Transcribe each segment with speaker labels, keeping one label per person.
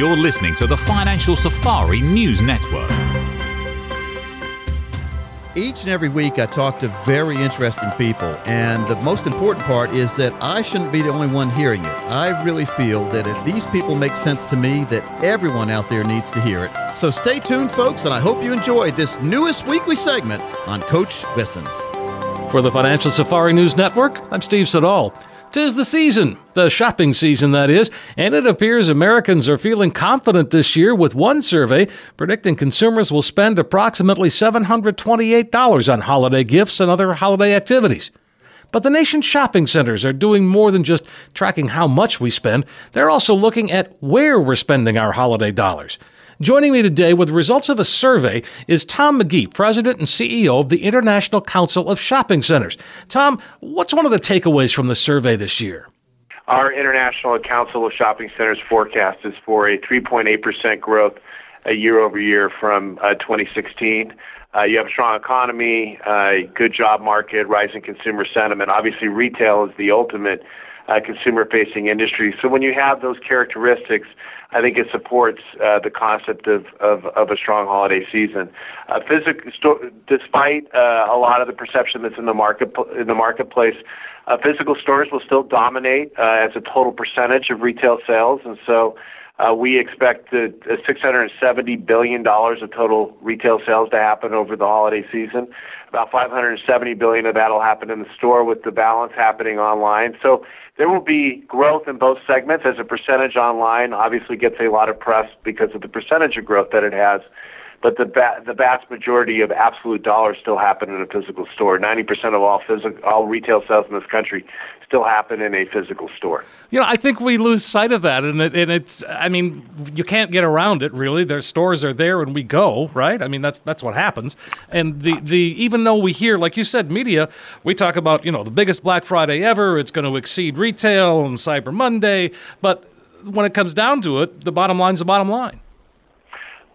Speaker 1: You're listening to the Financial Safari News Network.
Speaker 2: Each and every week, I talk to very interesting people, and the most important part is that I shouldn't be the only one hearing it. I really feel that if these people make sense to me, that everyone out there needs to hear it. So stay tuned, folks, and I hope you enjoyed this newest weekly segment on Coach Listens.
Speaker 3: For the Financial Safari News Network, I'm Steve Siddall. Tis the season, the shopping season, that is, and it appears Americans are feeling confident this year with one survey predicting consumers will spend approximately $728 on holiday gifts and other holiday activities. But the nation's shopping centers are doing more than just tracking how much we spend, they're also looking at where we're spending our holiday dollars. Joining me today with the results of a survey is Tom McGee, President and CEO of the International Council of Shopping Centers. Tom, what's one of the takeaways from the survey this year?
Speaker 4: Our International Council of Shopping Centers forecast is for a 3.8% growth a year over year from uh, 2016. Uh, you have a strong economy, uh, good job market, rising consumer sentiment. Obviously, retail is the ultimate uh, consumer facing industry. So when you have those characteristics, I think it supports uh, the concept of, of, of, a strong holiday season. Uh, physic- sto- despite uh, a lot of the perception that's in the market in the marketplace, uh, physical stores will still dominate uh, as a total percentage of retail sales, and so. Uh, we expect the $670 billion of total retail sales to happen over the holiday season. About 570 billion of that will happen in the store, with the balance happening online. So there will be growth in both segments as a percentage online obviously gets a lot of press because of the percentage of growth that it has but the ba- the vast majority of absolute dollars still happen in a physical store. Ninety percent of all physical all retail sales in this country still happen in a physical store.
Speaker 3: You know, I think we lose sight of that, and it, and it's. I mean, you can't get around it. Really, their stores are there, and we go right. I mean, that's that's what happens. And the the even though we hear, like you said, media, we talk about you know the biggest Black Friday ever. It's going to exceed retail and Cyber Monday, but when it comes down to it, the bottom line's the bottom line.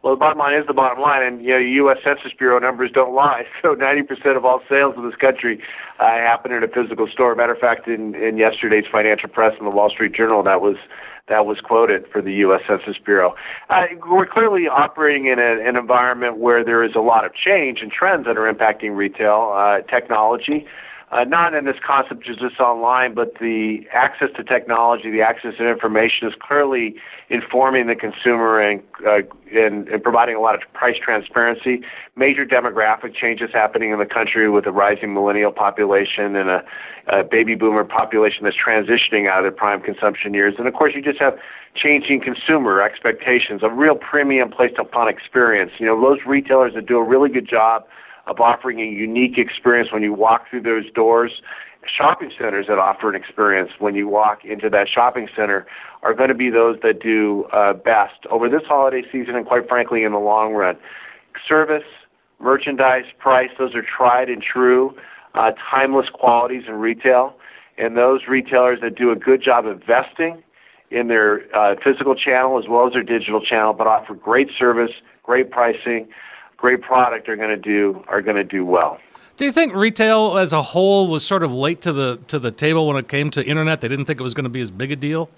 Speaker 4: Well, the bottom line is the bottom line, and you know, U.S. Census Bureau numbers don't lie. So, 90% of all sales in this country uh, happen in a physical store. Matter of fact, in, in yesterday's financial press in the Wall Street Journal, that was that was quoted for the U.S. Census Bureau. Uh, we're clearly operating in a, an environment where there is a lot of change and trends that are impacting retail, uh, technology uh, not in this concept of just online, but the access to technology, the access to information is clearly informing the consumer and, uh, and, and providing a lot of price transparency. Major demographic changes happening in the country with a rising millennial population and a, a baby boomer population that's transitioning out of their prime consumption years. And of course, you just have changing consumer expectations, a real premium placed upon experience. You know, those retailers that do a really good job of offering a unique experience when you walk through those doors. Shopping centers that offer an experience when you walk into that shopping center are going to be those that do uh, best over this holiday season and, quite frankly, in the long run. Service, merchandise, price, those are tried and true, uh, timeless qualities in retail. And those retailers that do a good job investing in their uh, physical channel as well as their digital channel, but offer great service, great pricing, great product are going to do are going to do well.
Speaker 3: Do you think retail as a whole was sort of late to the to the table when it came to internet? They didn't think it was going to be as big a deal.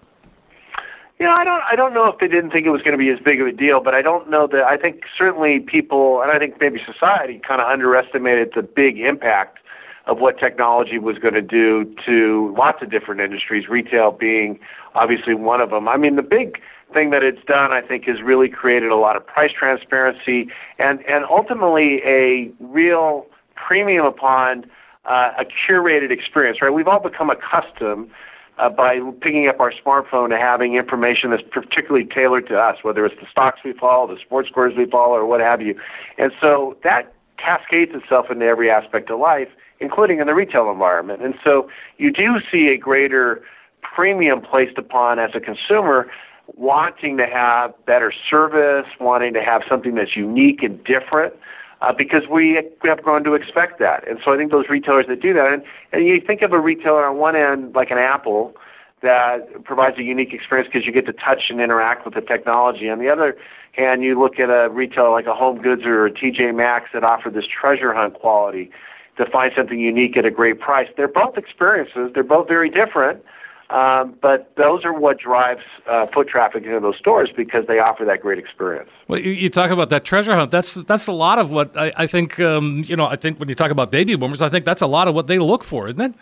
Speaker 4: Know, I don't I don't know if they didn't think it was going to be as big of a deal, but I don't know that I think certainly people and I think maybe society kind of underestimated the big impact of what technology was going to do to lots of different industries, retail being obviously one of them. I mean, the big thing that it's done, I think, has really created a lot of price transparency and, and ultimately a real premium upon uh, a curated experience, right? We've all become accustomed uh, by picking up our smartphone to having information that's particularly tailored to us, whether it's the stocks we follow, the sports scores we follow, or what have you. And so that cascades itself into every aspect of life, including in the retail environment. And so you do see a greater premium placed upon as a consumer wanting to have better service, wanting to have something that's unique and different, uh, because we have grown to expect that. And so I think those retailers that do that, and, and you think of a retailer on one end like an Apple that provides a unique experience because you get to touch and interact with the technology. On the other hand, you look at a retailer like a Home Goods or a TJ Maxx that offer this treasure hunt quality to find something unique at a great price. They're both experiences. They're both very different. Um, but those are what drives uh, foot traffic into those stores because they offer that great experience.
Speaker 3: Well, you, you talk about that treasure hunt. That's that's a lot of what I, I think. Um, you know, I think when you talk about baby boomers, I think that's a lot of what they look for, isn't it?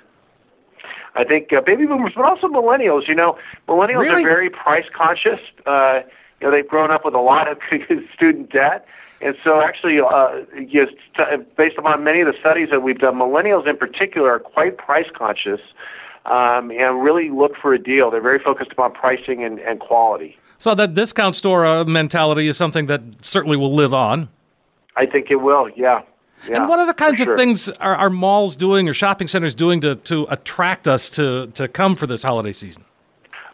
Speaker 4: I think uh, baby boomers, but also millennials. You know, millennials
Speaker 3: really?
Speaker 4: are very price conscious. Uh, you know, they've grown up with a lot of student debt. And so, actually, uh, t- based upon many of the studies that we've done, millennials in particular are quite price conscious um, and really look for a deal. They're very focused upon pricing and, and quality.
Speaker 3: So that discount store uh, mentality is something that certainly will live on.
Speaker 4: I think it will. Yeah. Yeah,
Speaker 3: and what other kinds
Speaker 4: sure.
Speaker 3: of things are, are malls doing or shopping centers doing to, to attract us to, to come for this holiday season?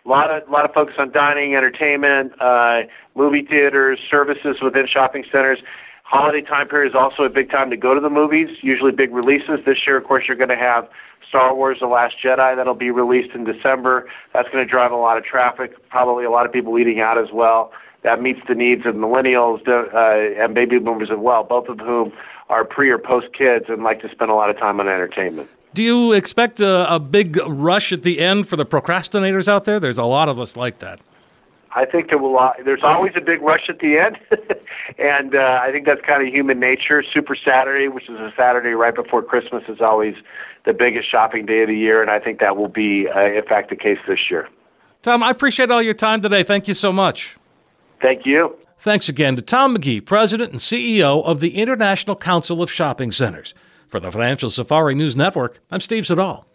Speaker 4: A lot of lot of focus on dining, entertainment, uh, movie theaters, services within shopping centers. Holiday time period is also a big time to go to the movies. Usually big releases. This year, of course, you're going to have Star Wars: The Last Jedi that'll be released in December. That's going to drive a lot of traffic. Probably a lot of people eating out as well. That meets the needs of millennials uh, and baby boomers as well, both of whom are pre or post kids and like to spend a lot of time on entertainment.
Speaker 3: Do you expect a, a, big rush at the end for the procrastinators out there? There's a lot of us like that.
Speaker 4: I think there will. Uh, there's always a big rush at the end, and uh, I think that's kind of human nature. Super Saturday, which is a Saturday right before Christmas, is always the biggest shopping day of the year, and I think that will be, uh, in fact, the case this year.
Speaker 3: Tom, I appreciate all your time today. Thank you so much.
Speaker 4: Thank you.
Speaker 3: Thanks again to Tom McGee, President and CEO of the International Council of Shopping Centers. For the Financial Safari News Network, I'm Steve Siddall.